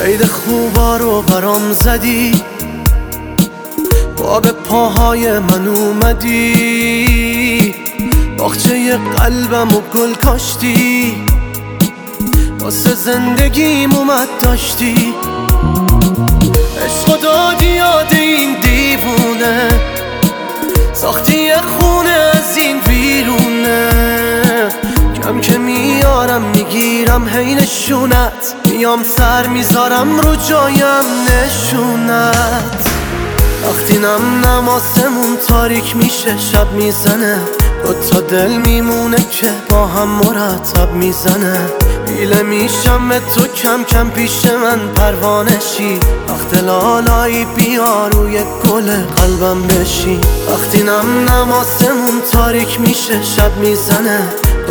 خوبا رو برام زدی. با به پاهای من اومدی. باخچه قلبم و گل کاشتی. واسه زندگیم اومد داشتی. عشق دادی یاد این دیوونه. ساختی خونه از این ویرونه. کم که میارم می‌گیرم هی نشونت. میام سر می‌ذارم رو جایم نشونت. وقتی نم نماسمون تاریک میشه شب می‌زنه. تا دل میمونه که با هم مرتب می‌زنه. بیله میشم به تو کم کم پیش من پروانشی. وقت لالایی بیا روی گل قلبم بشی وقتی نم نماسمون تاریک میشه شب می‌زنه.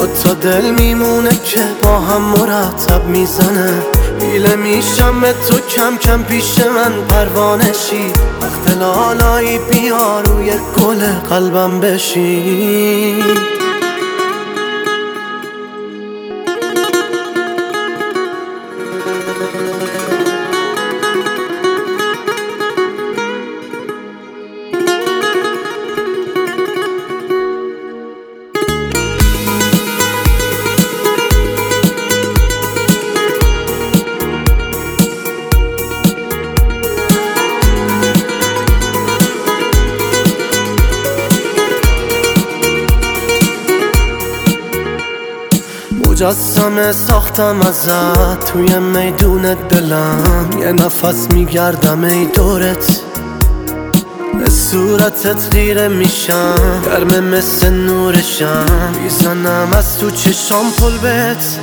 تا دل میمونه که با هم مرتب می‌زنه. بیله میشم تو کم کم پیش من پروانشی. وقت لالایی بیا روی گل قلبم بشی. مجسمه ساختم ازت. توی میدونت بلم یه نفس میگردم ای دورت. به صورتت غیره میشم. گرمه مثل نورشم. می‌زنم از تو چشام پل بهت.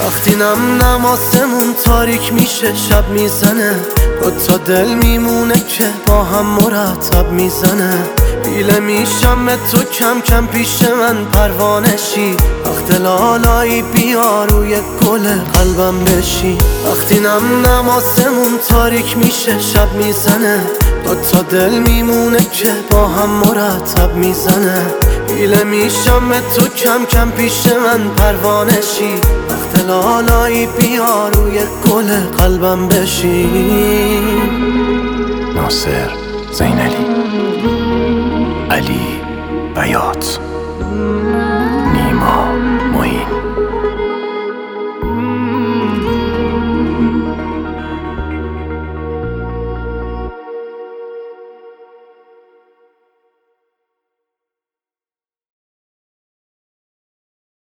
وقتی نم نماسمون تاریک میشه شب می‌زنه. تا دل میمونه که با هم مرتب می‌زنه. بیله میشم تو کم کم پیش من پروانشی وقت لالایی بیا روی گل قلبم بشی وقتی نم نماسمون تاریک میشه شب می‌زنه. تا دل میمونه که با هم مرتب می‌زنه. بیله میشم به تو کم کم پیش من پروانشی. وقت لالایی بیا روی گل قلبم بشی ناصر زینلی. علی بیات.